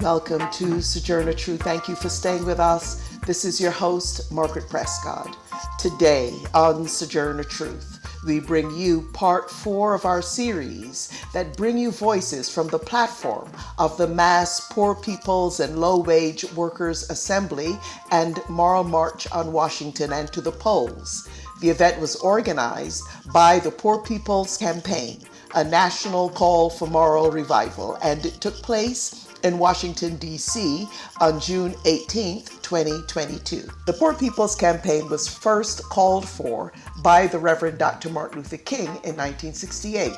Welcome to Sojourner Truth. Thank you for staying with us. This is your host, Margaret Prescott. Today on Sojourner Truth, we bring you part four of our series that bring you voices from the platform of the Mass Poor Peoples and Low Wage Workers Assembly and Moral March on Washington and to the polls. The event was organized by the Poor People's Campaign, a national call for moral revival, and it took place in Washington, D.C. on June 18, 2022. The Poor People's Campaign was first called for by the Reverend Dr. Martin Luther King in 1968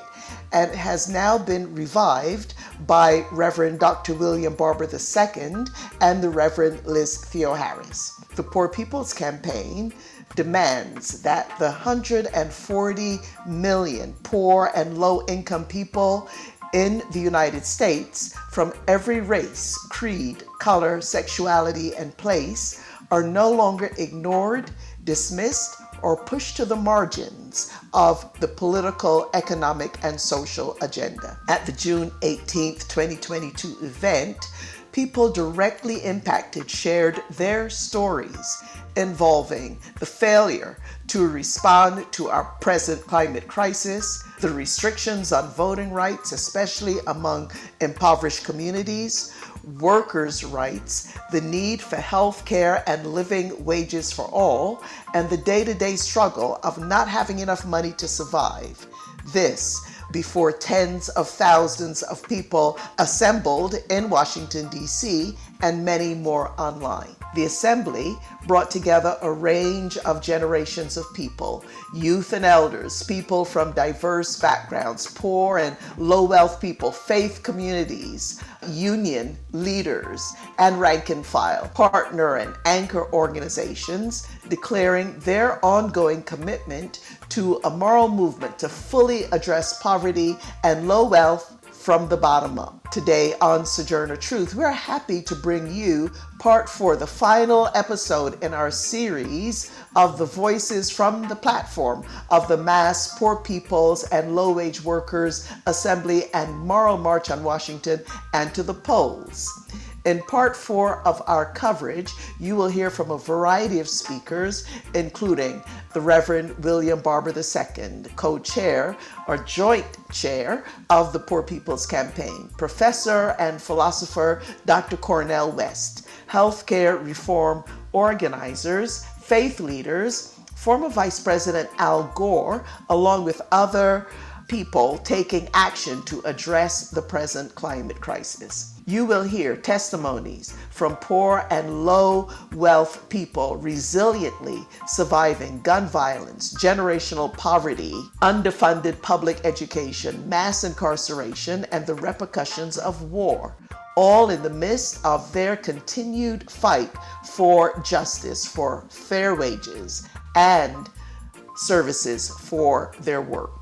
and has now been revived by Reverend Dr. William Barber II and the Reverend Liz Theoharis. The Poor People's Campaign demands that the 140 million poor and low income people in the United States from every race, creed, color, sexuality, and place are no longer ignored, dismissed, or pushed to the margins of the political, economic, and social agenda. At the June 18, 2022 event, people directly impacted shared their stories involving the failure to respond to our present climate crisis, the restrictions on voting rights, especially among impoverished communities, workers' rights, the need for health care and living wages for all, and the day to day struggle of not having enough money to survive. This before tens of thousands of people assembled in Washington, D.C., and many more online. The assembly brought together a range of generations of people youth and elders, people from diverse backgrounds, poor and low wealth people, faith communities, union leaders, and rank and file, partner and anchor organizations declaring their ongoing commitment to a moral movement to fully address poverty and low wealth from the bottom up. Today on Sojourner Truth, we're happy to bring you part four, the final episode in our series of the voices from the platform of the Mass Poor Peoples and Low Wage Workers Assembly and Moral March on Washington and to the polls. In part four of our coverage, you will hear from a variety of speakers, including the Reverend William Barber II, co chair or joint chair of the Poor People's Campaign, Professor and philosopher Dr. Cornel West, healthcare reform organizers, faith leaders, former Vice President Al Gore, along with other people taking action to address the present climate crisis. You will hear testimonies from poor and low wealth people resiliently surviving gun violence, generational poverty, underfunded public education, mass incarceration, and the repercussions of war, all in the midst of their continued fight for justice, for fair wages, and services for their work.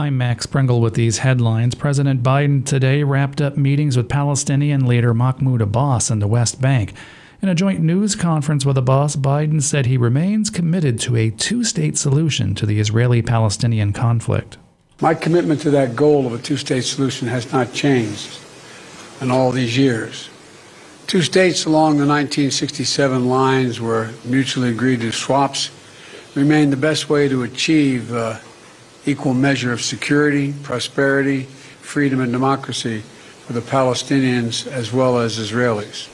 I'm Max Pringle with these headlines. President Biden today wrapped up meetings with Palestinian leader Mahmoud Abbas in the West Bank. In a joint news conference with Abbas, Biden said he remains committed to a two state solution to the Israeli Palestinian conflict. My commitment to that goal of a two state solution has not changed in all these years. Two states along the 1967 lines were mutually agreed to swaps remain the best way to achieve uh, equal measure of security, prosperity, freedom, and democracy for the Palestinians as well as Israelis.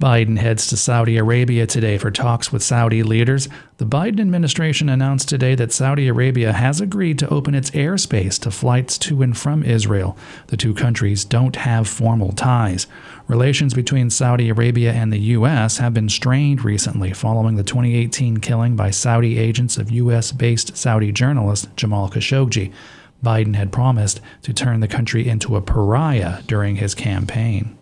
Biden heads to Saudi Arabia today for talks with Saudi leaders. The Biden administration announced today that Saudi Arabia has agreed to open its airspace to flights to and from Israel. The two countries don't have formal ties. Relations between Saudi Arabia and the U.S. have been strained recently following the 2018 killing by Saudi agents of U.S. based Saudi journalist Jamal Khashoggi. Biden had promised to turn the country into a pariah during his campaign.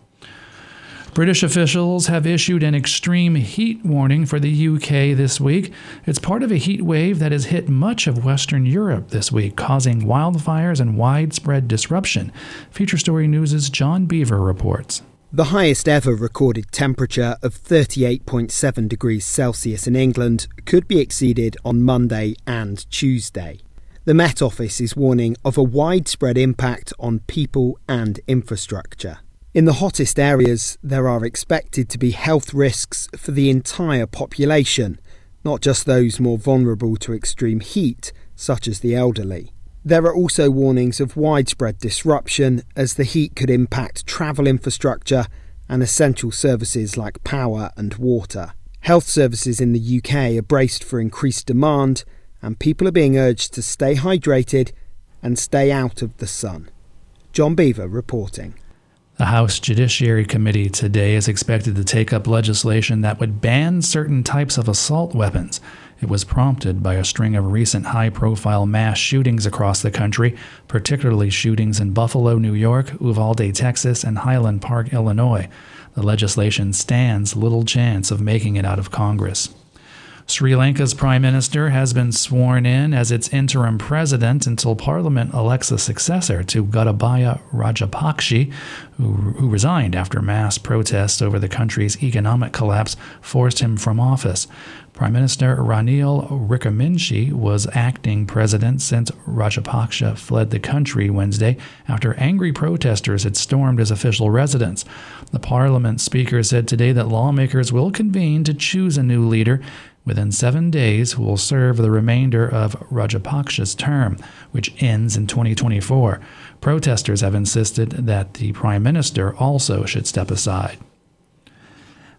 British officials have issued an extreme heat warning for the UK this week. It's part of a heat wave that has hit much of Western Europe this week, causing wildfires and widespread disruption. Feature Story News' John Beaver reports. The highest ever recorded temperature of 38.7 degrees Celsius in England could be exceeded on Monday and Tuesday. The Met Office is warning of a widespread impact on people and infrastructure. In the hottest areas, there are expected to be health risks for the entire population, not just those more vulnerable to extreme heat, such as the elderly. There are also warnings of widespread disruption as the heat could impact travel infrastructure and essential services like power and water. Health services in the UK are braced for increased demand, and people are being urged to stay hydrated and stay out of the sun. John Beaver reporting. The House Judiciary Committee today is expected to take up legislation that would ban certain types of assault weapons. It was prompted by a string of recent high profile mass shootings across the country, particularly shootings in Buffalo, New York, Uvalde, Texas, and Highland Park, Illinois. The legislation stands little chance of making it out of Congress. Sri Lanka's prime minister has been sworn in as its interim president until Parliament elects a successor to Gotabaya Rajapaksa, who, who resigned after mass protests over the country's economic collapse forced him from office. Prime Minister Ranil Wickremesinghe was acting president since Rajapaksa fled the country Wednesday after angry protesters had stormed his official residence. The parliament speaker said today that lawmakers will convene to choose a new leader within seven days who will serve the remainder of Rajapaksa's term, which ends in 2024. Protesters have insisted that the prime minister also should step aside.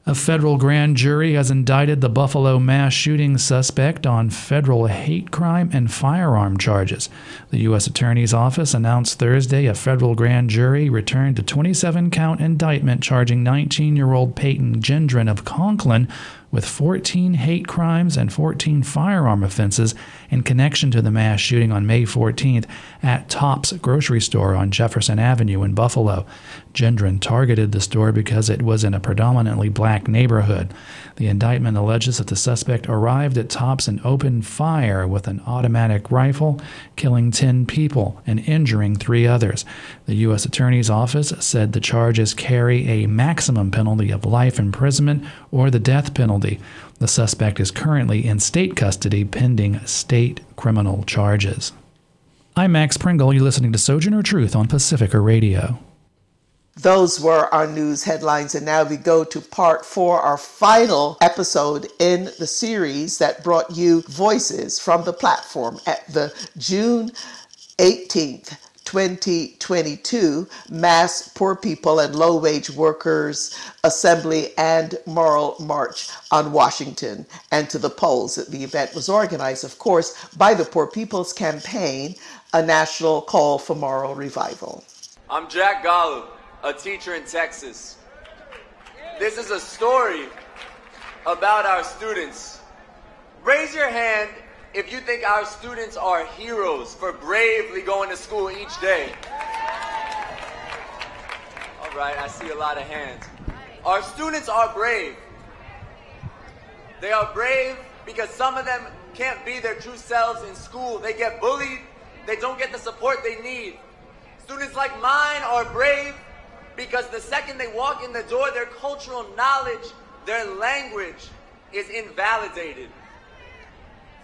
A federal grand jury has indicted the Buffalo mass shooting suspect on federal hate crime and firearm charges. The U.S. Attorney's Office announced Thursday a federal grand jury returned a 27 count indictment charging 19 year old Peyton Gendron of Conklin with 14 hate crimes and 14 firearm offenses in connection to the mass shooting on May 14th at Tops grocery store on Jefferson Avenue in Buffalo. Gendron targeted the store because it was in a predominantly black neighborhood. The indictment alleges that the suspect arrived at Tops and opened fire with an automatic rifle, killing 10 people and injuring three others. The U.S. Attorney's Office said the charges carry a maximum penalty of life imprisonment or the death penalty. The suspect is currently in state custody pending state criminal charges. I'm Max Pringle. You're listening to Sojourner Truth on Pacifica Radio. Those were our news headlines, and now we go to part four, our final episode in the series that brought you voices from the platform at the June 18th 2022 Mass Poor People and Low Wage Workers Assembly and Moral March on Washington and to the polls. The event was organized, of course, by the Poor People's Campaign, a national call for moral revival. I'm Jack Golub, a teacher in Texas. This is a story about our students. Raise your hand if you think our students are heroes for bravely going to school each day. All right, I see a lot of hands. Our students are brave. They are brave because some of them can't be their true selves in school. They get bullied, they don't get the support they need. Students like mine are brave because the second they walk in the door, their cultural knowledge, their language is invalidated.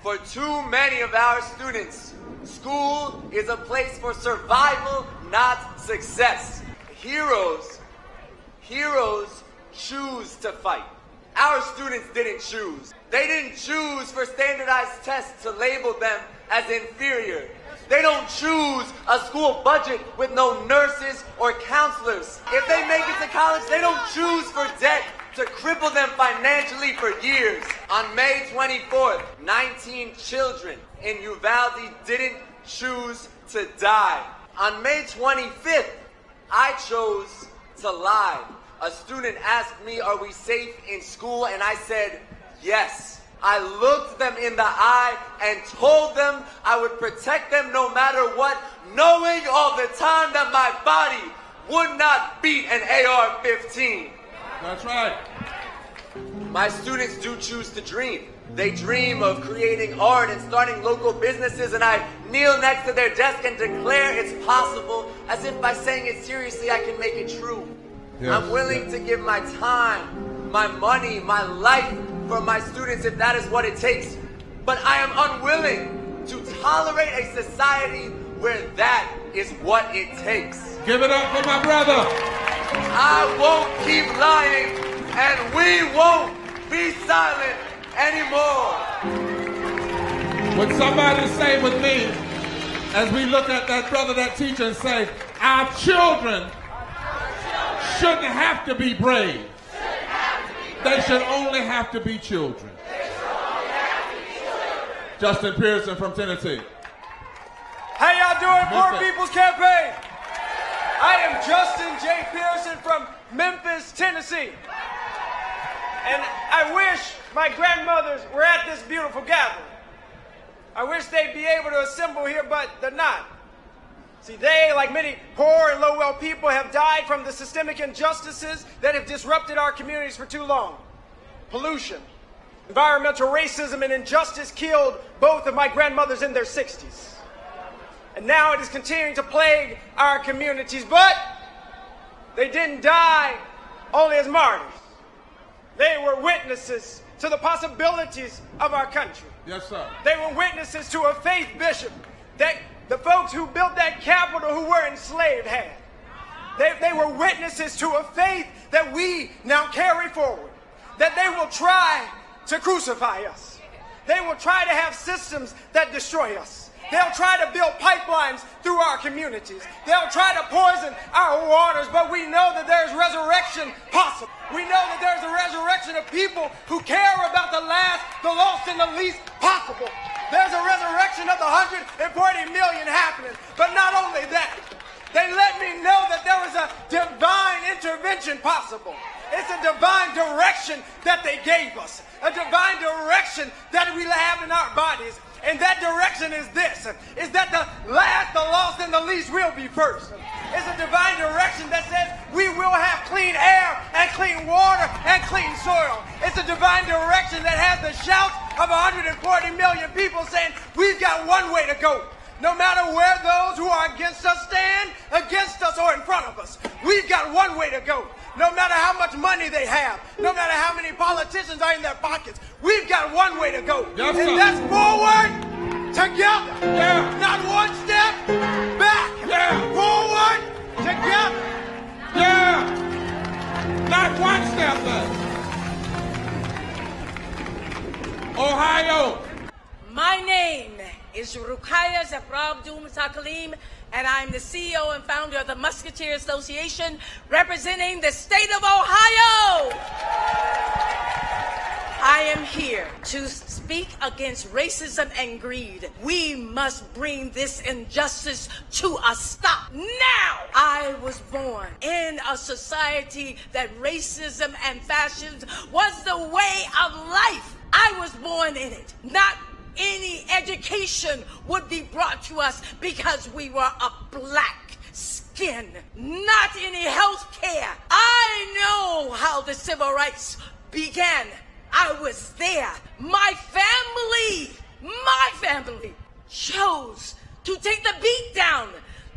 For too many of our students, school is a place for survival, not success. Heroes, heroes choose to fight. Our students didn't choose. They didn't choose for standardized tests to label them as inferior. They don't choose a school budget with no nurses or counselors. If they make it to college, they don't choose for debt to cripple them financially for years. On May 24th, 19 children in Uvalde didn't choose to die. On May 25th, I chose to lie. A student asked me, Are we safe in school? And I said, Yes. I looked them in the eye and told them I would protect them no matter what, knowing all the time that my body would not beat an AR 15. That's right. My students do choose to dream. They dream of creating art and starting local businesses, and I kneel next to their desk and declare it's possible, as if by saying it seriously, I can make it true. Yes. I'm willing to give my time, my money, my life for my students if that is what it takes. But I am unwilling to tolerate a society where that is what it takes. Give it up for my brother. I won't keep lying, and we won't be silent anymore. Would somebody say with me, as we look at that brother, that teacher, and say, Our children shouldn't have to be brave. They should only have to be children. Justin Pearson from Tennessee. How y'all doing, Poor People's Campaign? I am Justin J. Pearson from Memphis, Tennessee. And I wish my grandmothers were at this beautiful gathering. I wish they'd be able to assemble here, but they're not. See, they, like many poor and low wealth people, have died from the systemic injustices that have disrupted our communities for too long. Pollution, environmental racism, and injustice killed both of my grandmothers in their 60s. And now it is continuing to plague our communities, but they didn't die only as martyrs. They were witnesses to the possibilities of our country. Yes, sir. They were witnesses to a faith bishop that the folks who built that Capitol who were enslaved had. They, they were witnesses to a faith that we now carry forward. That they will try to crucify us. They will try to have systems that destroy us. They'll try to build pipelines through our communities. They'll try to poison our waters, but we know that there's resurrection possible. We know that there's a resurrection of people who care about the last, the lost, and the least possible. There's a resurrection of the 140 million happening. But not only that, they let me know that there was a divine intervention possible. It's a divine direction that they gave us, a divine direction that we have in our bodies. And that direction is this, is that the last, the lost, and the least will be first. It's a divine direction that says we will have clean air and clean water and clean soil. It's a divine direction that has the shouts of 140 million people saying we've got one way to go. No matter where those who are against us stand, against us or in front of us, we've got one way to go. No matter how much money they have, no matter how many politicians are in their pockets, we've got one way to go. Yes, and that's forward, together. Yeah. Not one step back. Yeah. Forward, together. Yeah. Not one step left. Ohio. My name is Rukaya Zabrabdum Sakalim, and I'm the CEO and founder of the Musketeer Association, representing the state of Ohio. I am here to speak against racism and greed. We must bring this injustice to a stop now. I was born in a society that racism and fascism was the way of life. I was born in it, not any education would be brought to us because we were a black skin, not any health care. I know how the civil rights began. I was there. My family, my family chose to take the beat down,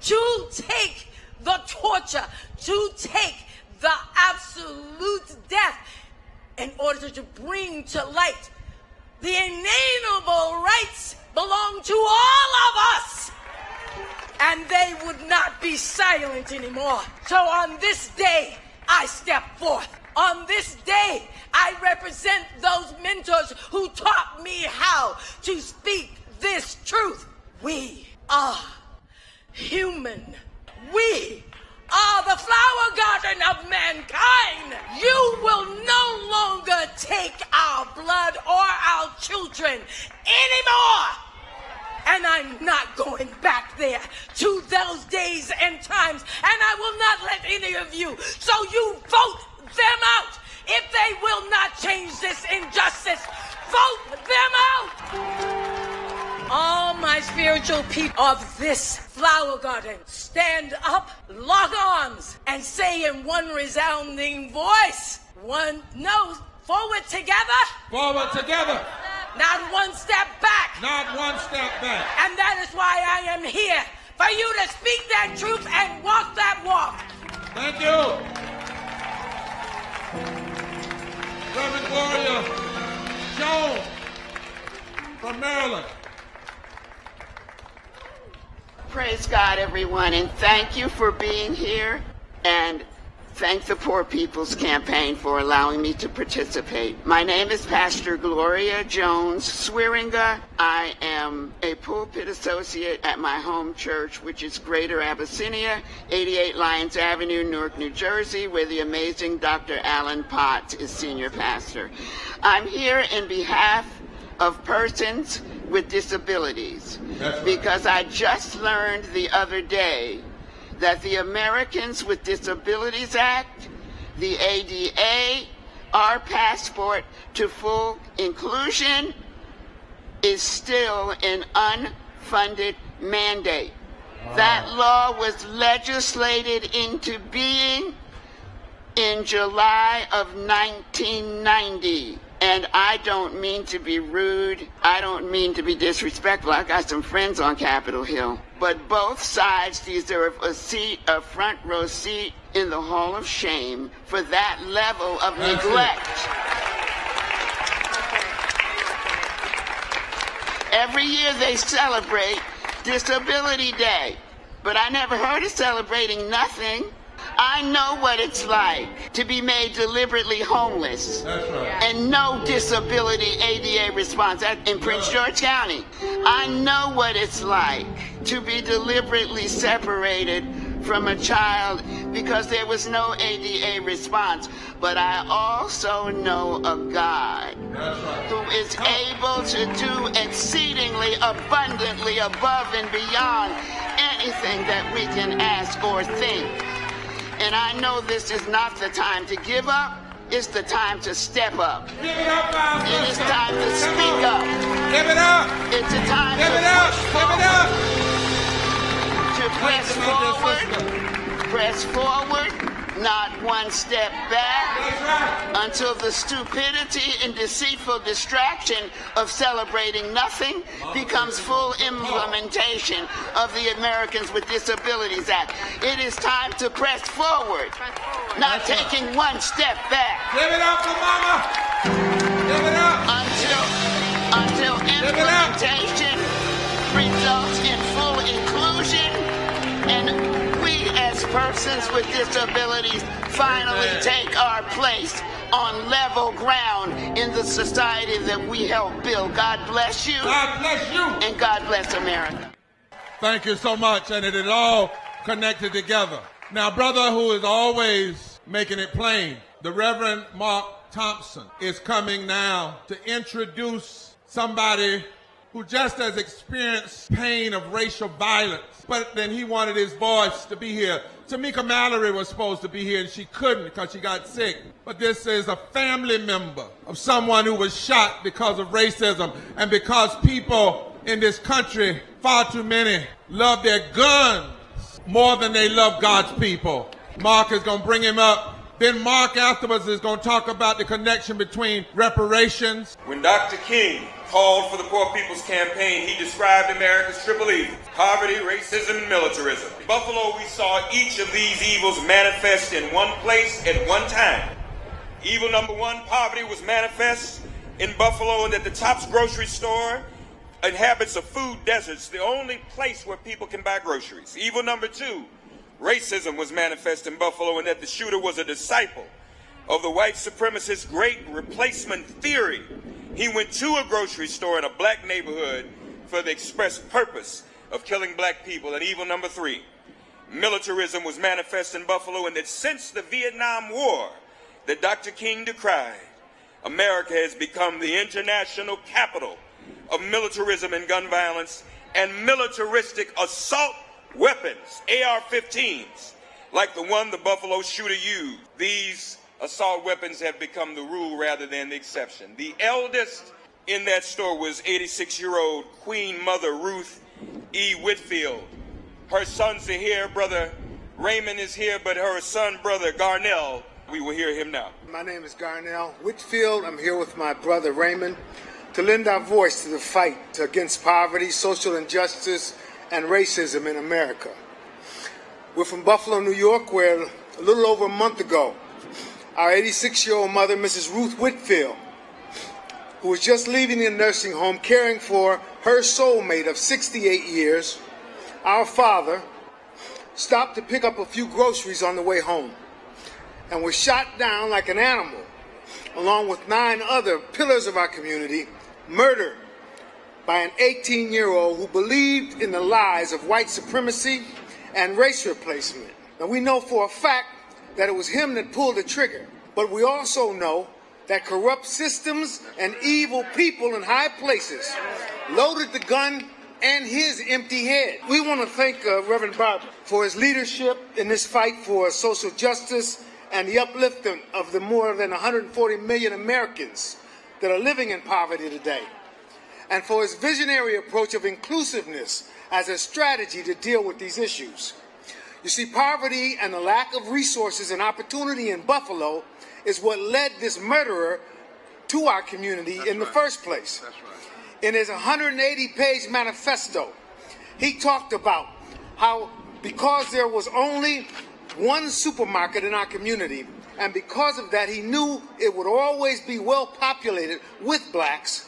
to take the torture, to take the absolute death in order to bring to light the inalienable rights belong to all of us. And they would not be silent anymore. So on this day, I step forth. On this day, I represent those mentors who taught me how to speak this truth. We are human. We are the flower garden of mankind. You will no longer take our blood or our children anymore. And I'm not going back there to those days and times. And I will not let any of you. So you vote them out if they will not change this injustice. Vote spiritual people of this flower garden, stand up, lock arms, and say in one resounding voice, one, no, forward together. Forward together. Not one step back. Not one step back. And that is why I am here, for you to speak that truth and walk that walk. Thank you. Reverend Gloria Jones from Maryland. Praise God, everyone, and thank you for being here. And thank the Poor People's Campaign for allowing me to participate. My name is Pastor Gloria Jones Swearinga. I am a pulpit associate at my home church, which is Greater Abyssinia, 88 Lyons Avenue, Newark, New Jersey, where the amazing Dr. Alan Potts is senior pastor. I'm here in behalf of persons with disabilities right. because I just learned the other day that the Americans with Disabilities Act, the ADA, our passport to full inclusion is still an unfunded mandate. That law was legislated into being in July of 1990. And I don't mean to be rude. I don't mean to be disrespectful. I've got some friends on Capitol Hill. But both sides deserve a seat, a front row seat in the Hall of Shame for that level of neglect. Every year they celebrate Disability Day, but I never heard of celebrating nothing. I know what it's like to be made deliberately homeless right. and no disability ADA response in Prince George County. I know what it's like to be deliberately separated from a child because there was no ADA response. But I also know a God right. who is able to do exceedingly abundantly above and beyond anything that we can ask or think. And I know this is not the time to give up. It's the time to step up. Give it up, our It is time to speak up. Give it up. It's a time to. Give to it up. push Give it up. to press Thank you, my dear forward, press forward, not one step back until the stupidity and deceitful distraction of celebrating nothing becomes full implementation of the Americans with Disabilities Act. It is time to press forward, not taking one step back Give it up for mama. Give it up. until until implementation persons with disabilities finally take our place on level ground in the society that we help build. God bless you God bless you. and God bless America. Thank you so much. And it is all connected together. Now, brother who is always making it plain, the Reverend Mark Thompson is coming now to introduce somebody who just has experienced pain of racial violence, but then he wanted his voice to be here. Tamika Mallory was supposed to be here and she couldn't because she got sick. But this is a family member of someone who was shot because of racism and because people in this country, far too many, love their guns more than they love God's people. Mark is going to bring him up. Then Mark afterwards is going to talk about the connection between reparations. When Dr. King called for the Poor People's Campaign, he described America's triple evils poverty, racism, and militarism. In Buffalo, we saw each of these evils manifest in one place at one time. Evil number one, poverty, was manifest in Buffalo and at the Tops grocery store inhabits a food deserts, the only place where people can buy groceries. Evil number two, racism was manifest in Buffalo and that the shooter was a disciple of the white supremacist great replacement theory. He went to a grocery store in a black neighborhood for the express purpose of killing black people. And evil number three, militarism was manifest in Buffalo and that since the Vietnam War that Dr. King decried, America has become the international capital of militarism and gun violence and militaristic assault weapons, AR-15s, like the one the Buffalo shooter used. These assault weapons have become the rule rather than the exception. The eldest in that store was 86-year-old Queen Mother Ruth E. Whitfield. Her sons are here. Brother Raymond is here, but her son, Brother Garnell, we will hear him now. My name is Garnell Whitfield. I'm here with my brother Raymond to lend our voice to the fight against poverty, social injustice, and racism in America. We're from Buffalo, New York, where a little over a month ago, our 86 year old mother, Mrs. Ruth Whitfield, who was just leaving the nursing home caring for her soulmate of 68 years, our father, stopped to pick up a few groceries on the way home and was shot down like an animal, along with nine other pillars of our community, murdered by an 18 year old who believed in the lies of white supremacy and race replacement. Now, we know for a fact that it was him that pulled the trigger, but we also know that corrupt systems and evil people in high places loaded the gun and his empty head. We want to thank uh, Reverend Barber for his leadership in this fight for social justice and the uplifting of the more than 140 million Americans that are living in poverty today, and for his visionary approach of inclusiveness as a strategy to deal with these issues. You see, poverty and the lack of resources and opportunity in Buffalo is what led this murderer to our community That's in right. the first place. Right. In his 180 page manifesto, he talked about how because there was only one supermarket in our community, and because of that, he knew it would always be well populated with blacks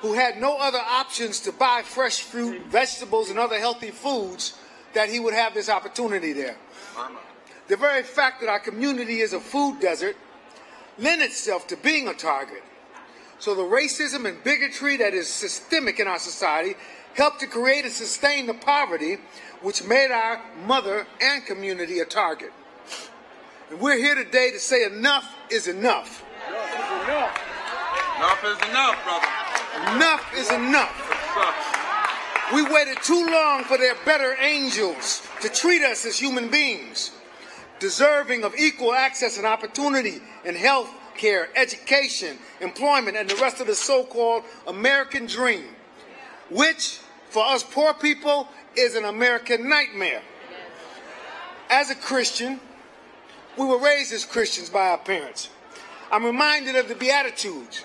who had no other options to buy fresh fruit, vegetables, and other healthy foods, that he would have this opportunity there. The very fact that our community is a food desert lends itself to being a target. So the racism and bigotry that is systemic in our society helped to create and sustain the poverty which made our mother and community a target. And we're here today to say enough is enough. Enough, enough is enough, brother. Enough is enough. We waited too long for their better angels to treat us as human beings, deserving of equal access and opportunity in health care, education, employment, and the rest of the so called American dream, which for us poor people is an American nightmare. As a Christian, we were raised as Christians by our parents. I'm reminded of the Beatitudes,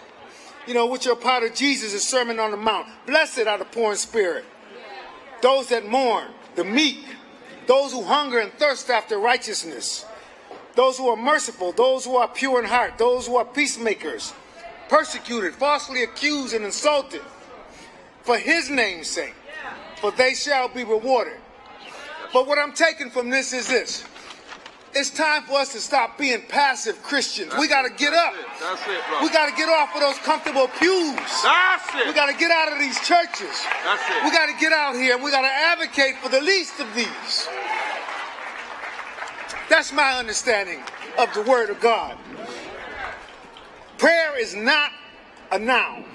you know, which are part of Jesus' Sermon on the Mount. Blessed are the poor in spirit, those that mourn, the meek, those who hunger and thirst after righteousness, those who are merciful, those who are pure in heart, those who are peacemakers, persecuted, falsely accused, and insulted for his name's sake for they shall be rewarded. But what I'm taking from this is this. It's time for us to stop being passive Christians. That's we got to get up. It. That's it, bro. We got to get off of those comfortable pews. That's it. We got to get out of these churches. That's it. We got to get out here and we got to advocate for the least of these. That's my understanding of the Word of God. Prayer is not a noun,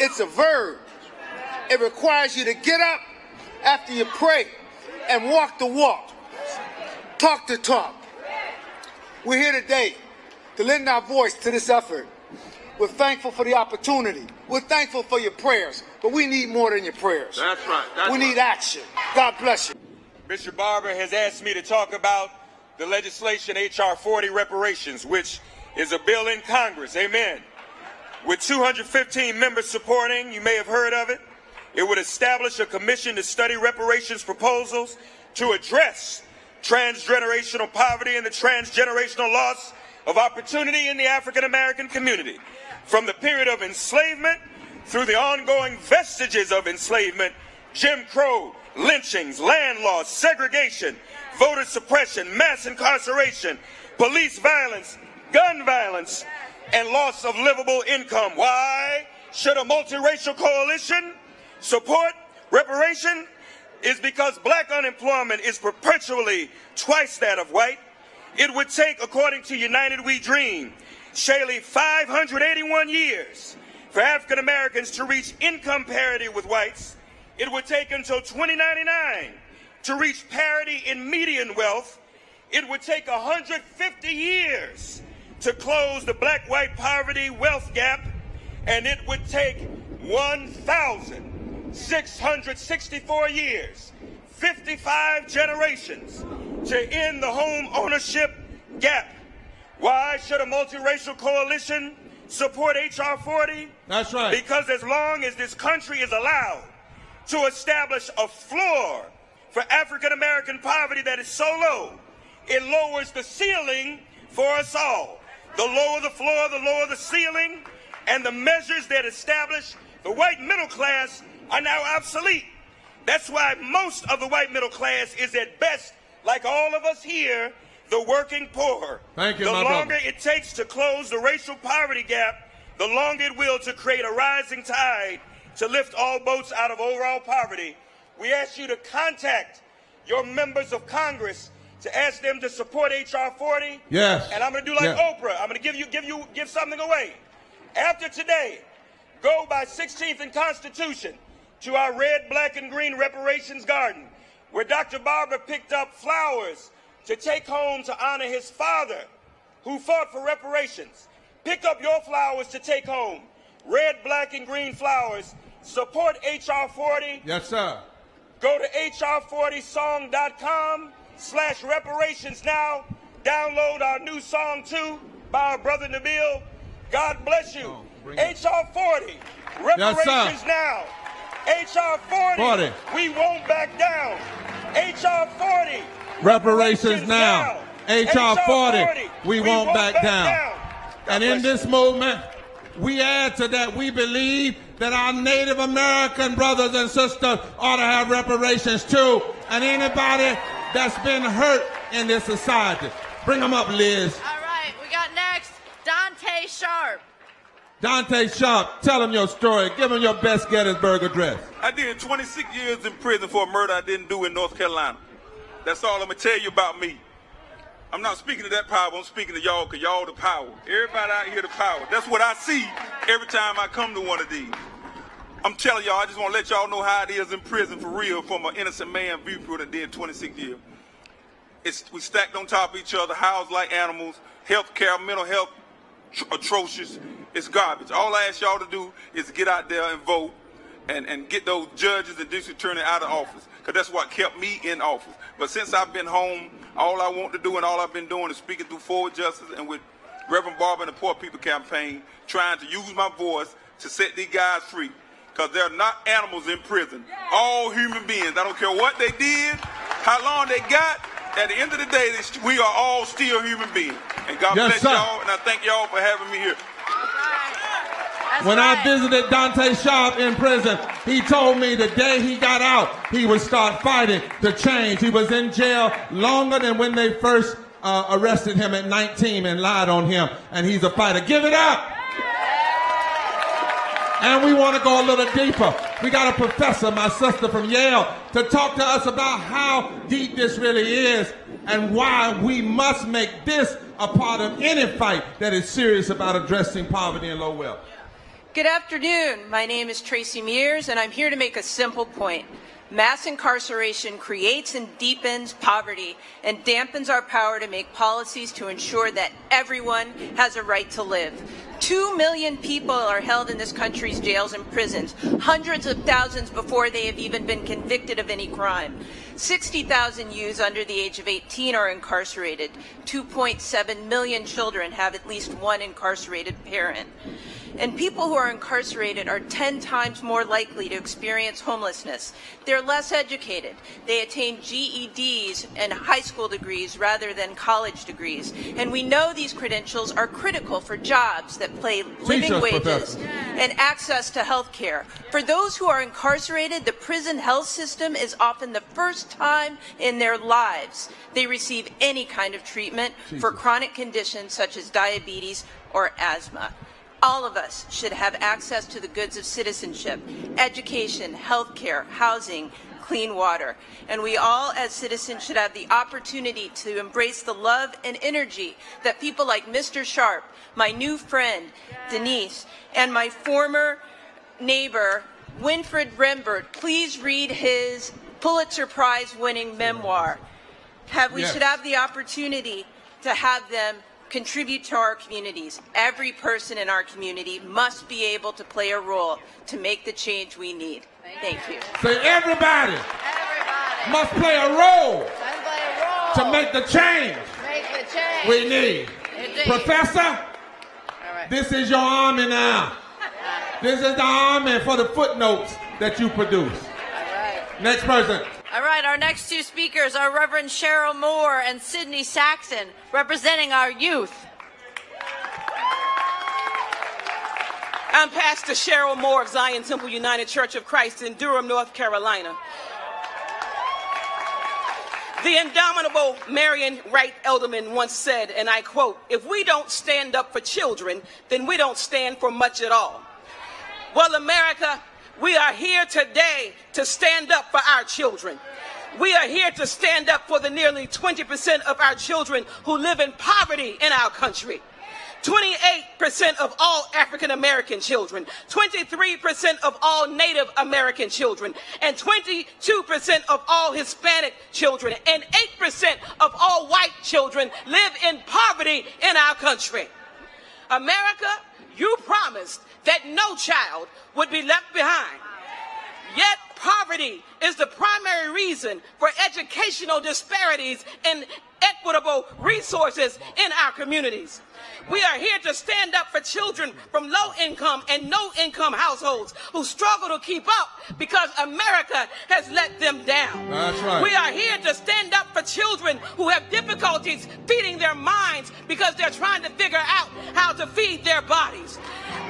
it's a verb. It requires you to get up after you pray and walk the walk, talk the talk. We're here today to lend our voice to this effort. We're thankful for the opportunity. We're thankful for your prayers, but we need more than your prayers. That's right. That's we right. need action. God bless you. Bishop Barber has asked me to talk about the legislation H.R. 40 reparations, which is a bill in Congress. Amen. With 215 members supporting, you may have heard of it. It would establish a commission to study reparations proposals to address transgenerational poverty and the transgenerational loss of opportunity in the African American community. From the period of enslavement through the ongoing vestiges of enslavement, Jim Crow, lynchings, land loss, segregation, voter suppression, mass incarceration, police violence, gun violence, and loss of livable income. Why should a multiracial coalition support reparation is because black unemployment is perpetually twice that of white. It would take, according to United We Dream, Shaley 581 years for African Americans to reach income parity with whites. It would take until 2099 to reach parity in median wealth. It would take 150 years to close the black-white poverty wealth gap, and it would take 1,000 664 years, 55 generations to end the home ownership gap. Why should a multiracial coalition support H.R. 40? That's right. Because as long as this country is allowed to establish a floor for African American poverty that is so low, it lowers the ceiling for us all. The lower the floor, the lower the ceiling, and the measures that establish the white middle class are now obsolete. That's why most of the white middle class is at best, like all of us here, the working poor. Thank you, the longer brother. it takes to close the racial poverty gap, the longer it will to create a rising tide to lift all boats out of overall poverty. We ask you to contact your members of Congress to ask them to support HR 40. Yes. And I'm going to do like Yeah. Oprah. I'm going to give you give you give something away. After today, go by 16th and Constitution to our red, black, and green reparations garden, where Dr. Barber picked up flowers to take home to honor his father, who fought for reparations. Pick up your flowers to take home. Red, black, and green flowers. Support HR 40. Yes, sir. Go to hr40song.com slash reparations now. Download our new song too by our brother Nabil. God bless you. HR 40. Reparations now. HR 40. 40. We won't back down. HR 40. Reparations now. HR 40. We won't back down. And in this movement, we add to that, we believe that our Native American brothers and sisters ought to have reparations too. And anybody that's been hurt in this society. Bring them up, Liz. All right, we got next Dante Sharp. Dante Sharp, tell them your story. Give them your best Gettysburg address. I did 26 years in prison for a murder I didn't do in North Carolina. That's all I'm gonna tell you about me. I'm not speaking to that power. I'm speaking to y'all because y'all the power. Everybody out here the power. That's what I see every time I come to one of these. I'm telling y'all, I just want to let y'all know how it is in prison for real from an innocent man viewpoint that did 26 years. It's, we stacked on top of each other, housed like animals, health care, mental health, tr- atrocious. It's garbage. All I ask y'all to do is get out there and vote and, and get those judges and district attorney out of office because that's what kept me in office. But since I've been home, all I want to do and all I've been doing is speaking through Forward Justice and with Reverend Barber and the Poor People Campaign, trying to use my voice to set these guys free. Because they're not animals in prison. All human beings. I don't care what they did, how long they got. At the end of the day, we are all still human beings. And God Yes, bless sir. y'all, and I thank y'all for having me here. When I visited Dante Sharp in prison, he told me the day he got out, he would start fighting to change. He was in jail longer than when they first uh, arrested him at 19 and lied on him, and he's a fighter. Give it up! And we want to go a little deeper. We got a professor, my sister from Yale, to talk to us about how deep this really is and why we must make this a part of any fight that is serious about addressing poverty and low wealth. Good afternoon. My name is Tracey Meares, and I'm here to make a simple point. Mass incarceration creates and deepens poverty and dampens our power to make policies to ensure that everyone has a right to live. Two million people are held in this country's jails and prisons, hundreds of thousands before they have even been convicted of any crime. 60,000 youths under the age of 18 are incarcerated. 2.7 million children have at least one incarcerated parent. And people who are incarcerated are 10 times more likely to experience homelessness. They're less educated. They attain GEDs and high school degrees rather than college degrees. And we know these credentials are critical for jobs that pay living us, wages Professor. And access to health care. For those who are incarcerated, the prison health system is often the first time in their lives they receive any kind of treatment for chronic conditions such as diabetes or asthma. All of us should have access to the goods of citizenship, education, health care, housing, clean water. And we all, as citizens, should have the opportunity to embrace the love and energy that people like Mr. Sharp, my new friend, Denise, and my former neighbor, Winfred Rembert, please read his Pulitzer Prize winning memoir. Have, we Yes. should have the opportunity to have them contribute to our communities. Every person in our community must be able to play a role to make the change we need. Thank you. Say everybody, Everybody. must play a role play a role. to make the change Make the change. we need. Indeed. Professor, right. this is your army now. This is the army for the footnotes that you produce. All right. Next person. All right, our next two speakers are Reverend Cheryl Moore and Sydney Saxon, representing our youth. I'm Pastor Cheryl Moore of Zion Temple United Church of Christ in Durham, North Carolina. The indomitable Marian Wright Edelman once said, and I quote, if we don't stand up for children, then we don't stand for much at all. Well, America, we are here today to stand up for our children. We are here to stand up for the nearly 20% of our children who live in poverty in our country. 28% of all African American children, 23% of all Native American children, and 22% of all Hispanic children, and 8% of all white children live in poverty in our country. America, you promised that no child would be left behind. Yet poverty is the primary reason for educational disparities and equitable resources in our communities. We are here to stand up for children from low income and no income households who struggle to keep up because America has let them down. Right. We are here to stand up for children who have difficulties feeding their minds because they're trying to figure out how to feed their bodies.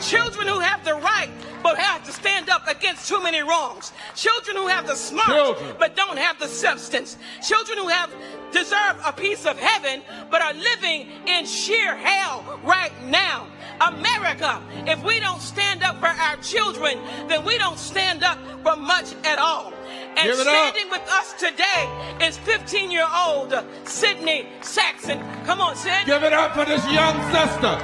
Children who have the right but have to stand up against too many wrongs. Children who have the smart Children. but don't have the substance. Children who have deserve a piece of heaven but are living in sheer hell right now. America, if we don't stand up for our children, then we don't stand up for much at all. And it up. standing with us today is 15 year old Sydney Saxon. Come on, Sid. Give it up for this young sister.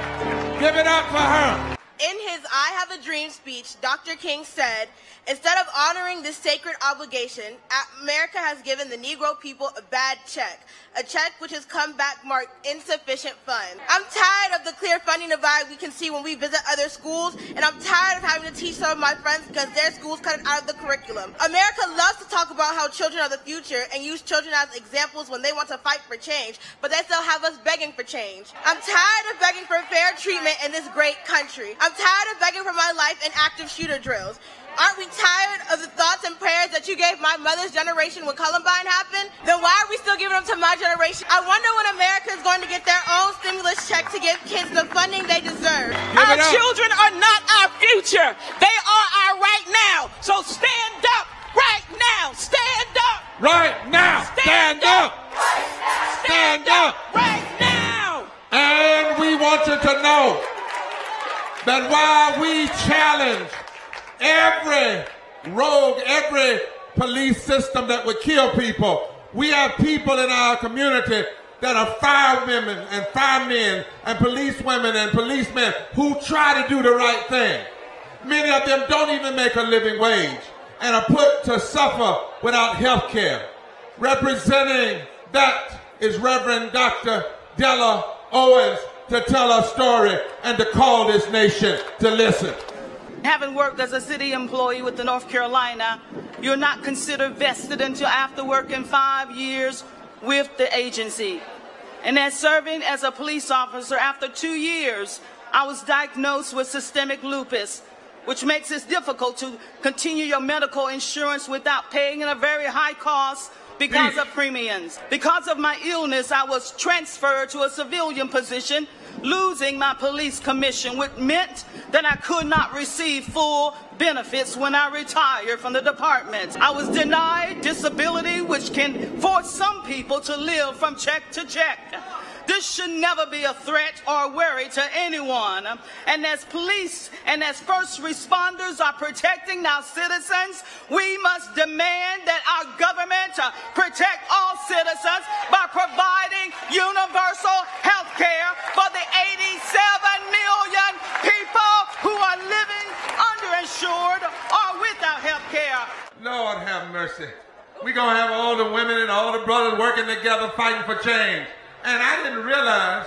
Give it up for her. In his I Have a Dream speech, Dr. King said, Instead of honoring this sacred obligation, America has given the Negro people a bad check, a check which has come back marked insufficient funds. I'm tired of the clear funding divide we can see when we visit other schools, and I'm tired of having to teach some of my friends because their schools cut it out of the curriculum. America loves to talk about how children are the future and use children as examples when they want to fight for change, but they still have us begging for change. I'm tired of begging for fair treatment in this great country. I'm tired of begging for my life in active shooter drills. Aren't we tired of the thoughts and prayers that you gave my mother's generation when Columbine happened? Then why are we still giving them to my generation? I wonder when America is going to get their own stimulus check to give kids the funding they deserve. Our children are not our future. They are our right now. So stand up right now. Stand up Right now. Stand up. Stand up. right now. And we want you to know that while we challenge every rogue, every police system that would kill people, we have people in our community that are firewomen and firemen and police women and policemen who try to do the right thing. Many of them don't even make a living wage and are put to suffer without health care. Representing that is Reverend Dr. Della Owens to tell a story and to call this nation to listen. Having worked as a city employee with the North Carolina, you're not considered vested until after working five years with the agency. And as serving as a police officer after two years, I was diagnosed with systemic lupus, which makes it difficult to continue your medical insurance without paying a very high cost because of premiums. Because of my illness, I was transferred to a civilian position, losing my police commission, which meant that I could not receive full benefits when I retired from the department. I was denied disability, which can force some people to live from check to check. This should never be a threat or worry to anyone. And as police and as first responders are protecting our citizens, we must demand that our government uh, protect all citizens by providing universal health care for the 87 million people who are living underinsured or without health care. Lord have mercy. We're going to have all the women and all the brothers working together fighting for change. And I didn't realize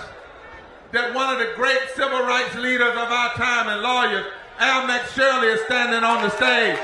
that one of the great civil rights leaders of our time and lawyers, Al McSurely, is standing on the stage.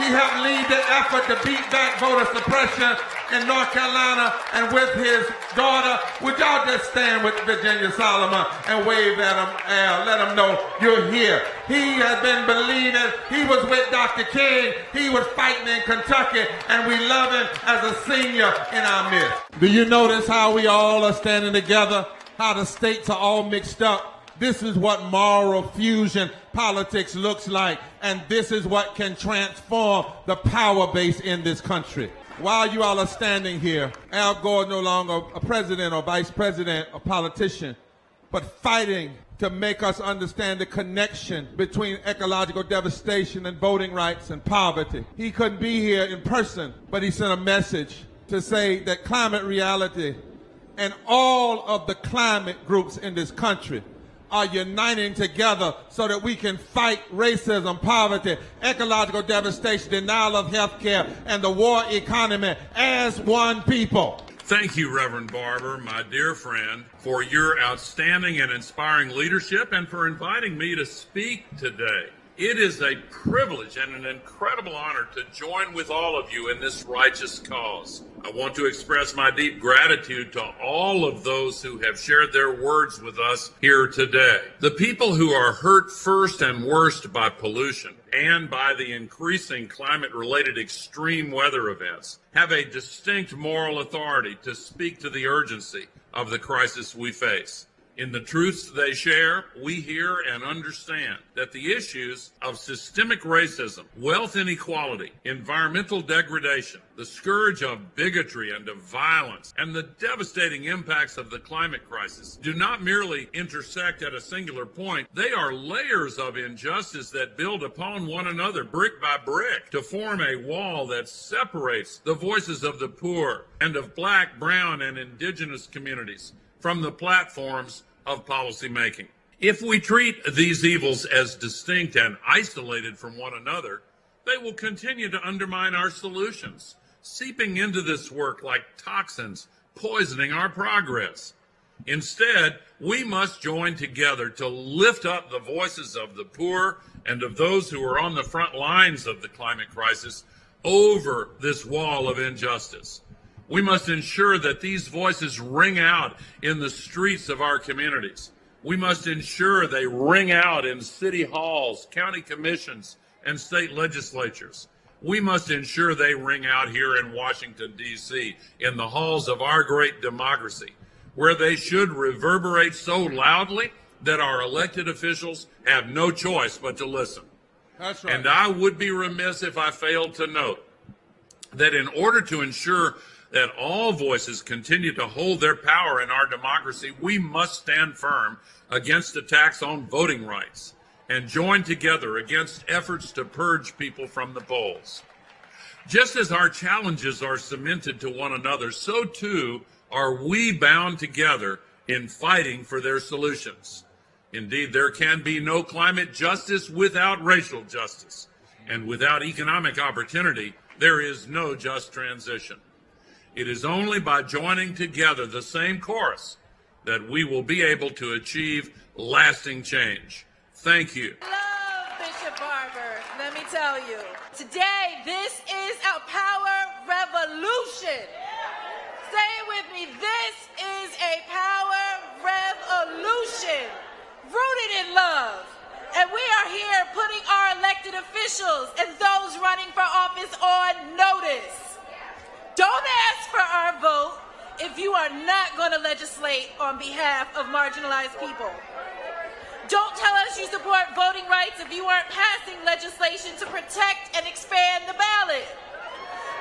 He helped lead the effort to beat back voter suppression in North Carolina and with his daughter. Would y'all just stand with Virginia Solomon and wave at him, and let him know you're here. He has been believing. He was with Dr. King. He was fighting in Kentucky, and we love him as a senior in our midst. Do you notice how we all are standing together? How the states are all mixed up? This is what moral fusion politics looks like, and this is what can transform the power base in this country. While you all are standing here, Al Gore no longer a president or vice president or politician, but fighting to make us understand the connection between ecological devastation and voting rights and poverty. He couldn't be here in person, but he sent a message to say that climate reality and all of the climate groups in this country are uniting together so that we can fight racism, poverty, ecological devastation, denial of health care, and the war economy as one people. Thank you, Reverend Barber, my dear friend, for your outstanding and inspiring leadership and for inviting me to speak today. It is a privilege and an incredible honor to join with all of you in this righteous cause. I want to express my deep gratitude to all of those who have shared their words with us here today. The people who are hurt first and worst by pollution and by the increasing climate related extreme weather events have a distinct moral authority to speak to the urgency of the crisis we face. In the truths they share, we hear and understand that the issues of systemic racism, wealth inequality, environmental degradation, the scourge of bigotry and of violence, and the devastating impacts of the climate crisis do not merely intersect at a singular point. They are layers of injustice that build upon one another brick by brick to form a wall that separates the voices of the poor and of black, brown, and indigenous communities from the platforms of policymaking. If we treat these evils as distinct and isolated from one another, they will continue to undermine our solutions, seeping into this work like toxins, poisoning our progress. Instead, we must join together to lift up the voices of the poor and of those who are on the front lines of the climate crisis over this wall of injustice. We must ensure that these voices ring out in the streets of our communities. We must ensure they ring out in city halls, county commissions, and state legislatures. We must ensure they ring out here in Washington, D.C., in the halls of our great democracy, where they should reverberate so loudly that our elected officials have no choice but to listen. That's right. And I would be remiss if I failed to note that in order to ensure that all voices continue to hold their power in our democracy, we must stand firm against attacks on voting rights and join together against efforts to purge people from the polls. Just as our challenges are cemented to one another, so too are we bound together in fighting for their solutions. Indeed, there can be no climate justice without racial justice. And without economic opportunity, there is no just transition. It is only by joining together the same chorus that we will be able to achieve lasting change. Thank you. Love Bishop Barber. Let me tell you. Today, this is a power revolution. Say it with me. This is a power revolution rooted in love. And we are here putting our elected officials and those running for office on notice. Don't ask for our vote if you are not going to legislate on behalf of marginalized people. Don't tell us you support voting rights if you aren't passing legislation to protect and expand the ballot.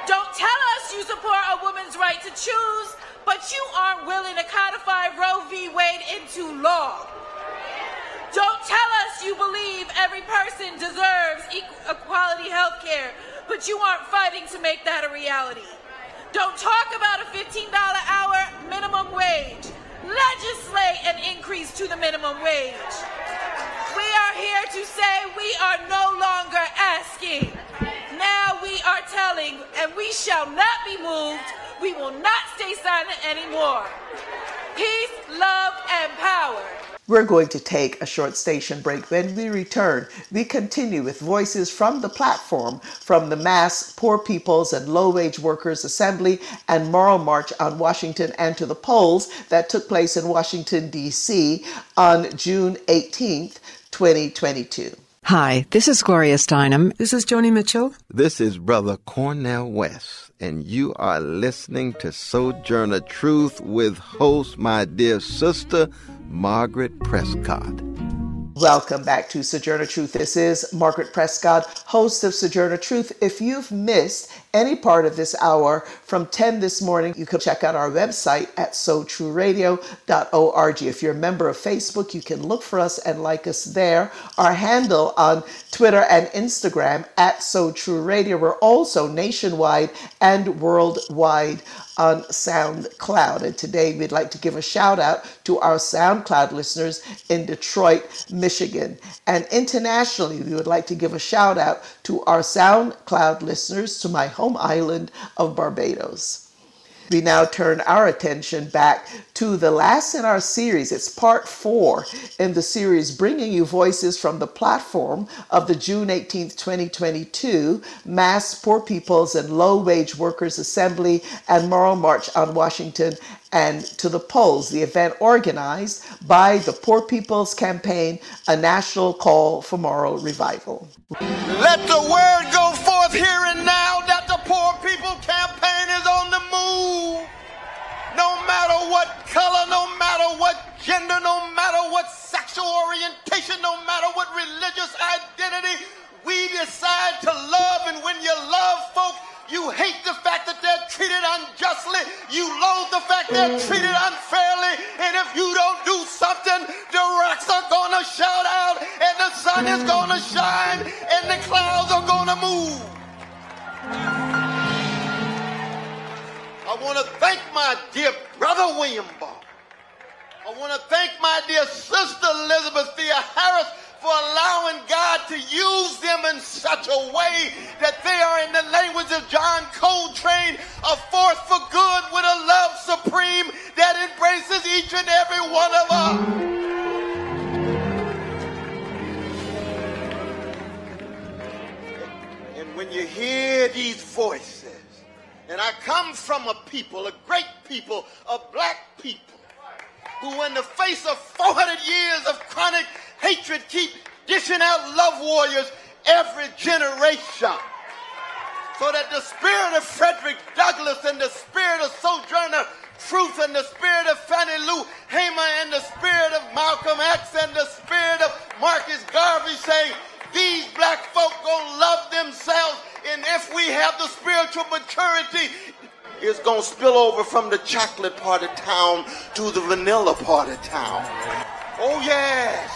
Don't tell us you support a woman's right to choose, but you aren't willing to codify Roe v. Wade into law. Don't tell us you believe every person deserves equality health care, but you aren't fighting to make that a reality. Don't talk about a $15 hour minimum wage. Legislate an increase to the minimum wage. We are here to say we are no longer asking. We are telling, and we shall not be moved. We will not stay silent anymore. Peace, love, and power. We're going to take a short station break. When we return, we continue with voices from the platform from the Mass Poor Peoples and Low Wage Workers Assembly and Moral March on Washington and to the polls that took place in Washington, D.C. on June 18th, 2022. Hi, this is Gloria Steinem. This is Joni Mitchell. This is Brother Cornel West, and you are listening to Sojourner Truth with host, my dear sister, Margaret Prescod. Welcome back to Sojourner Truth. This is Margaret Prescod, host of Sojourner Truth. If you've missed any part of this hour from 10 this morning, you can check out our website at sotruradio.org. If you're a member of Facebook, you can look for us and like us there. Our handle on Twitter and Instagram at SoTruRadio. We're also nationwide and worldwide on SoundCloud. And today we'd like to give a shout out to our SoundCloud listeners in Detroit, Michigan. And internationally, we would like to give a shout out to our SoundCloud listeners to my home island of Barbados. We now turn our attention back to the last in our series. It's part four in the series, bringing you voices from the platform of the June 18th, 2022 Mass Poor Peoples and Low Wage Workers Assembly and Moral March on Washington and to the polls, the event organized by the Poor People's Campaign, a national call for moral revival. Let the word go forth here and now matter what color, no matter what gender, no matter what sexual orientation, no matter what religious identity, we decide to love. And when you love folk, you hate the fact that they're treated unjustly. You loathe the fact they're treated unfairly. And if you don't do something, the rocks are to shout out, and the sun is to shine, and the clouds are to move. I want to thank my dear brother William Barber. I want to thank my dear sister Elizabeth Theoharis for allowing God to use them in such a way that they are, in the language of John Coltrane, a force for good with a love supreme that embraces each and every one of us. And when you hear these voices, and I come from a people, a great people, a black people, who in the face of 400 years of chronic hatred keep dishing out love warriors every generation. So that the spirit of Frederick Douglass and the spirit of Sojourner Truth and the spirit of Fannie Lou Hamer and the spirit of Malcolm X and the spirit of Marcus Garvey say, these black folk gonna love themselves and if we have the spiritual maturity, it's gonna spill over from the chocolate part of town to the vanilla part of town. Oh yes,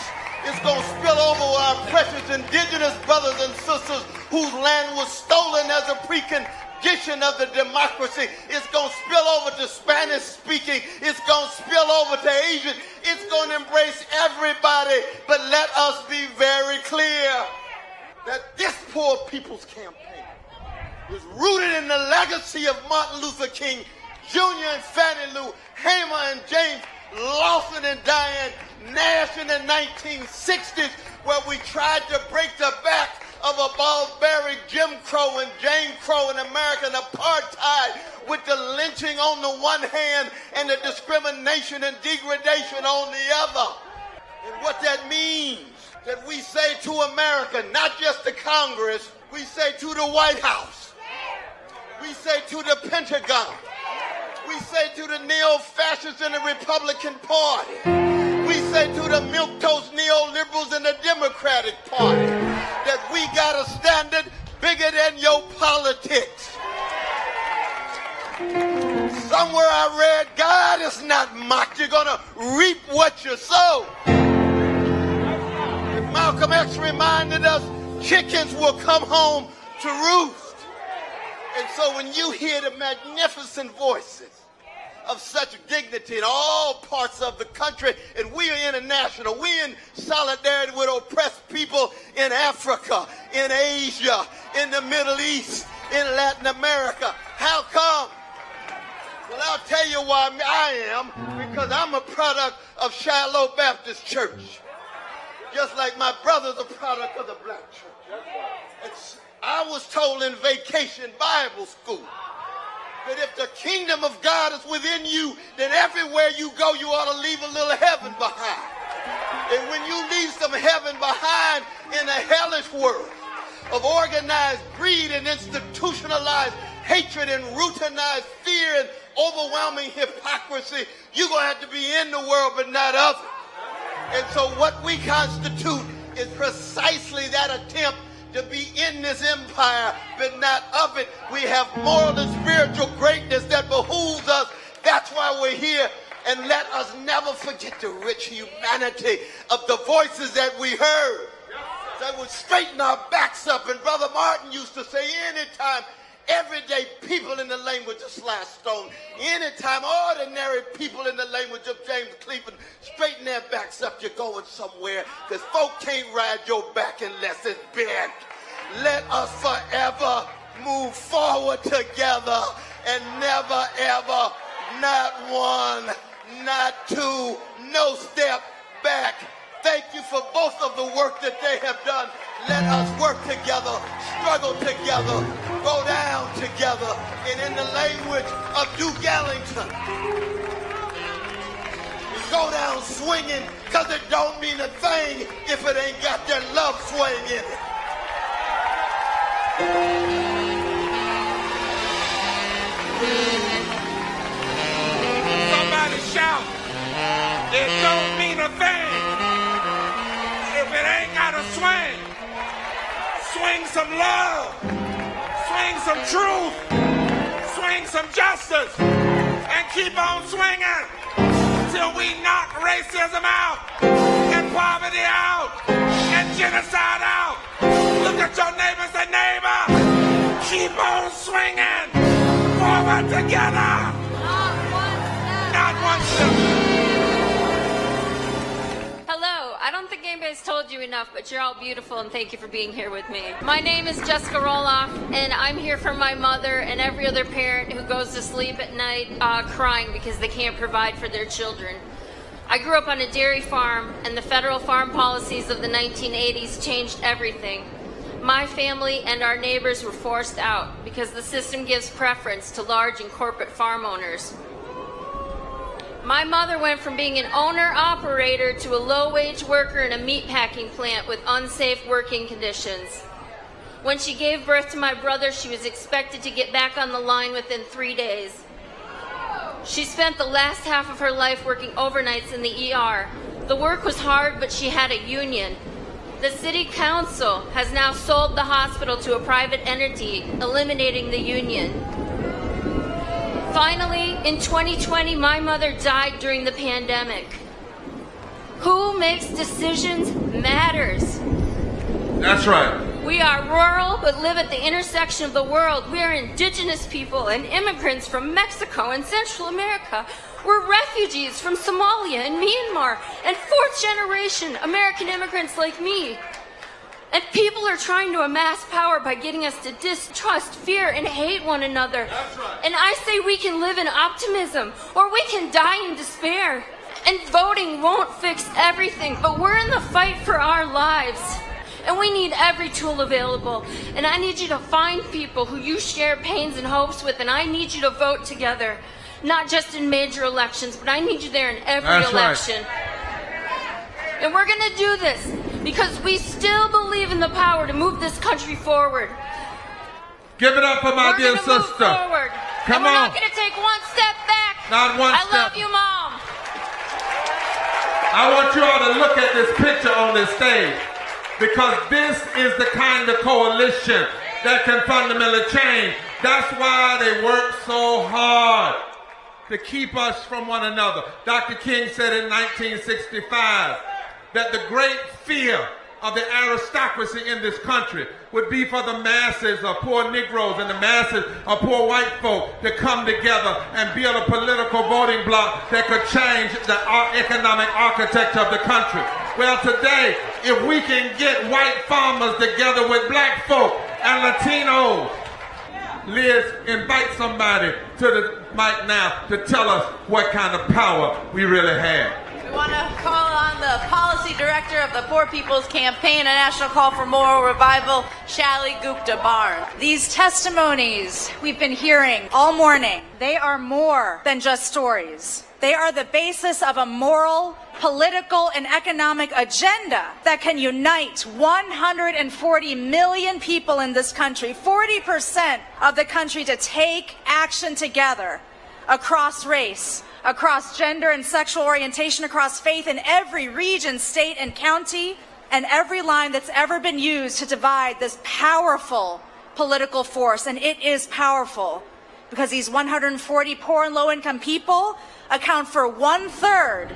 it's gonna spill over our precious indigenous brothers and sisters whose land was stolen as a precondition of the democracy. It's gonna spill over to Spanish speaking. It's gonna spill over to Asian. It's gonna embrace everybody. But let us be very clear that this poor people's campaign is rooted in the legacy of Martin Luther King Jr. and Fannie Lou, Hamer and James Lawson and Diane Nash in the 1960s, where we tried to break the back of a barbaric Jim Crow and Jane Crow and American apartheid with the lynching on the one hand and the discrimination and degradation on the other. And what that means that we say to America, not just to Congress, we say to the White House, we say to the Pentagon. We say to the neo-fascists in the Republican Party. We say to the milquetoast neoliberals in the Democratic Party that we got a standard bigger than your politics. Somewhere I read, God is not mocked. You're going to reap what you sow. Malcolm X reminded us, chickens will come home to roost. And so when you hear the magnificent voices of such dignity in all parts of the country, and we are international, we in solidarity with oppressed people in Africa, in Asia, in the Middle East, in Latin America. How come? Well, I'll tell you why I am, because I'm a product of Shiloh Baptist Church. Just like my brother's a product of the black church. It's, I was told in vacation Bible school that if the kingdom of God is within you, then everywhere you go, you ought to leave a little heaven behind. And when you leave some heaven behind in a hellish world of organized greed and institutionalized hatred and routinized fear and overwhelming hypocrisy, you're going to have to be in the world but not of it. And so what we constitute is precisely that attempt to be in this empire, but not of it. We have moral and spiritual greatness that behooves us. That's why we're here. And let us never forget the rich humanity of the voices that we heard that would straighten our backs up. And Brother Martin used to say, anytime everyday people in the language of Sly Stone, anytime ordinary people in the language of James Cleveland straighten their backs up, you're going somewhere because folk can't ride your back unless it's big. Let us forever move forward together and never ever, not one, not two, no step back. Thank you for both of the work that they have done. Let us work together, struggle together, go down together. And in the language of Duke Ellington, go down swinging because it don't mean a thing if it ain't got that love swing in it. Somebody shout. It don't mean a thing if it ain't got a swing. Swing some love. Swing some truth. Swing some justice. And keep on swinging till we knock racism out and poverty out and genocide out. Look at your neighbor and say, neighbor, keep on swinging forward together. Not one step. Hello, don't told you enough, but you're all beautiful and thank you for being here with me. My name is Jessica Roloff, and I'm here for my mother and every other parent who goes to sleep at night uh, crying because they can't provide for their children. I grew up on a dairy farm, and the federal farm policies of the 1980s changed everything. My family and our neighbors were forced out because the system gives preference to large and corporate farm owners. My mother went from being an owner operator to a low wage worker in a meatpacking plant with unsafe working conditions. When she gave birth to my brother, she was expected to get back on the line within three days. She spent the last half of her life working overnights in the ER. The work was hard, but she had a union. The city council has now sold the hospital to a private entity, eliminating the union. Finally, in 2020, my mother died during the pandemic. Who makes decisions matters. That's right. We are rural but live at the intersection of the world. We are indigenous people and immigrants from Mexico and Central America. We're refugees from Somalia and Myanmar and fourth generation American immigrants like me. And people are trying to amass power by getting us to distrust, fear, and hate one another. Right. And I say we can live in optimism or we can die in despair. And voting won't fix everything, but we're in the fight for our lives. And we need every tool available. And I need you to find people who you share pains and hopes with, and I need you to vote together. Not just in major elections, but I need you there in every That's right. And we're going to do this because we still believe in the power to move this country forward. Give it up for my we're dear gonna move sister. forward. Come and we're on. not going to take one step back. Not one I step. I love you, Mom. I want you all to look at this picture on this stage because this is the kind of coalition that can fundamentally change. That's why they work so hard to keep us from one another. Dr. King said in 1965 that the great fear of the aristocracy in this country would be for the masses of poor Negroes and the masses of poor white folk to come together and build a political voting bloc that could change the economic architecture of the country. Well, today, if we can get white farmers together with black folk and Latinos, Liz, invite somebody to the mic now to tell us what kind of power we really have. We want to call on the policy director of the Poor People's Campaign, a national call for moral revival, Shailly Gupta Barnes. These testimonies we've been hearing all morning, they are more than just stories. They are the basis of a moral, political, and economic agenda that can unite 140 million people in this country, 40% of the country to take action together across race, across gender and sexual orientation, across faith in every region, state, and county, and every line that's ever been used to divide this powerful political force. And it is powerful because these 140 poor and low income people account for one third,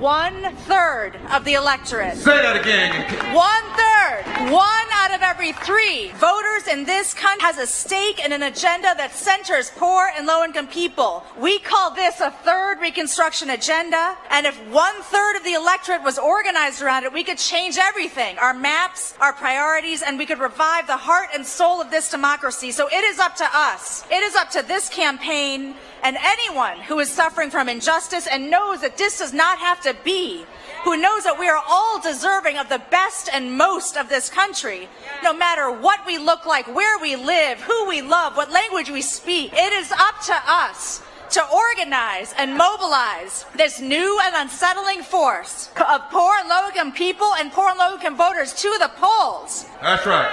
one third of the electorate. Say that again. One third, one out of every three voters in this country has a stake in an agenda that centers poor and low income people. We call this a third Reconstruction agenda. And if one third of the electorate was organized around it, we could change everything our maps, our priorities, and we could revive the heart and soul of this democracy. So it is up to us. It is up to this campaign and anyone who is suffering from injustice and knows that this does not have to be, who knows that we are all deserving of the best and most of this country, no matter what we look like, where we live, who we love, what language we speak, it is up to us to organize and mobilize this new and unsettling force of poor and low income people and poor and low income voters to the polls. That's right.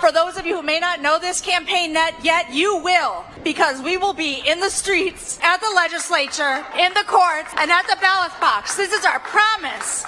For those of you who may not know this campaign net yet, you will, because we will be in the streets, at the legislature, in the courts, and at the ballot box. This is our promise.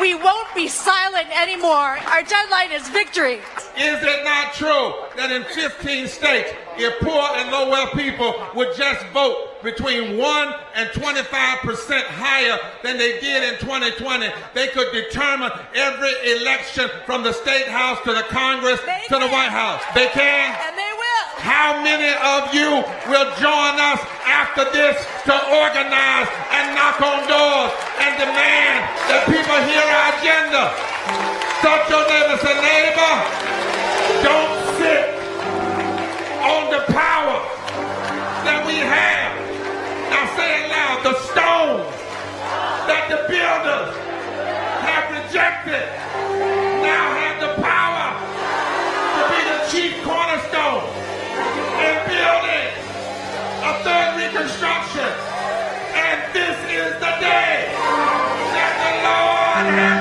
We won't be silent anymore. Our deadline is victory. Is it not true that in 15 states, if poor and low wealth people would just vote between 1 and 25 percent higher than they did in 2020, they could determine every election from the state house to the Congress They to the. White House. They can? And they will. How many of you will join us after this to organize and knock on doors and demand that people hear our agenda? Touch your neighbor, say, neighbor, don't sit on the power that we have. Now say it loud, the stones that the builders have rejected now have the power to be the chief cornerstone in building a third reconstruction. And this is the day that the Lord has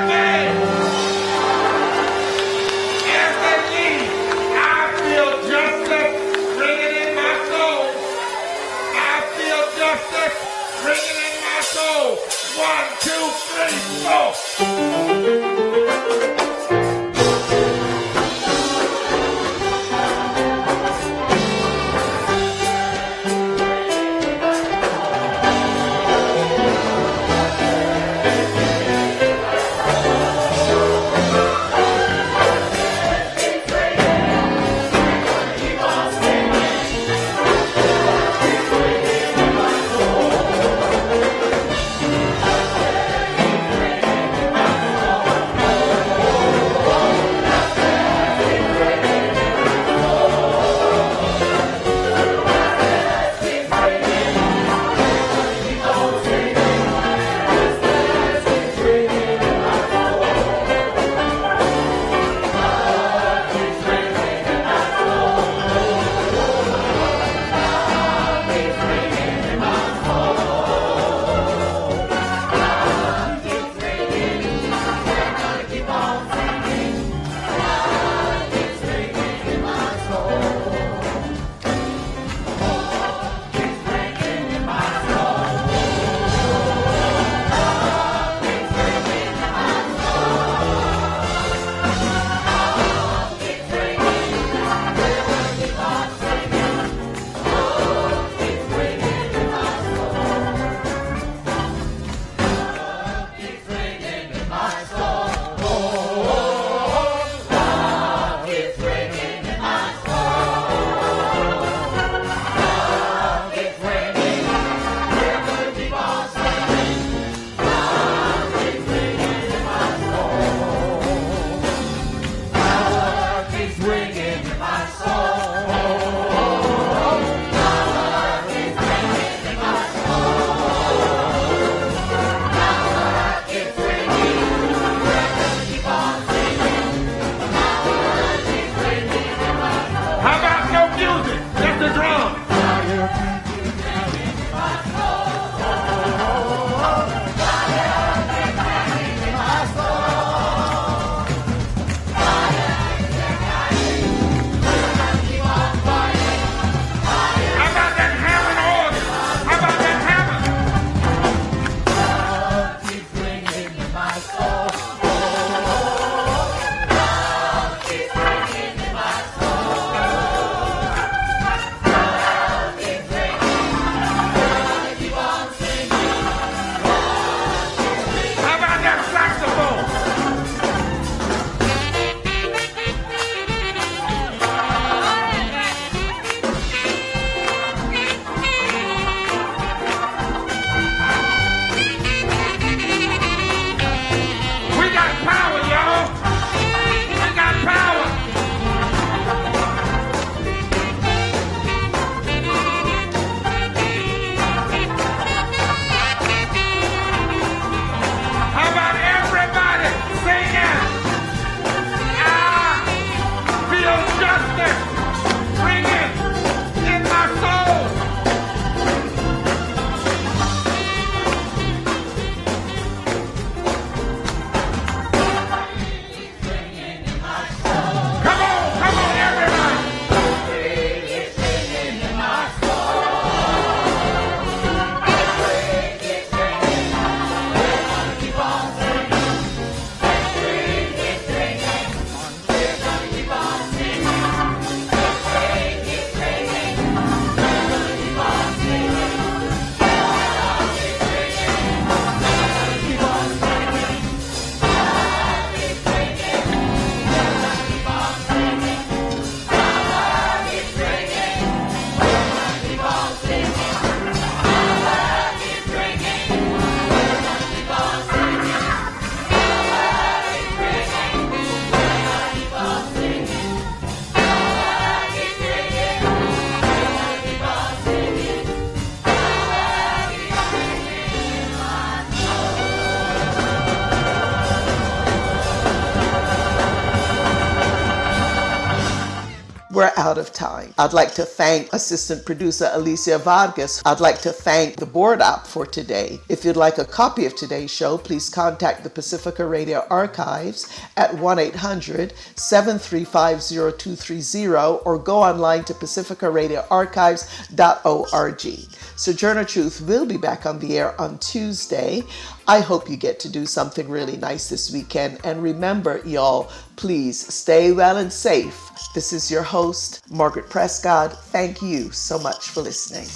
out of time. I'd like to thank assistant producer Alicia Vargas. I'd like to thank the board app for today. If you'd like a copy of today's show, please contact the Pacifica Radio Archives at 1 800 735 0230 or go online to pacificaradioarchives.org. Sojourner Truth will be back on the air on Tuesday. I hope you get to do something really nice this weekend. And remember, y'all, please stay well and safe. This is your host, Margaret Prescod. Thank you so much for listening.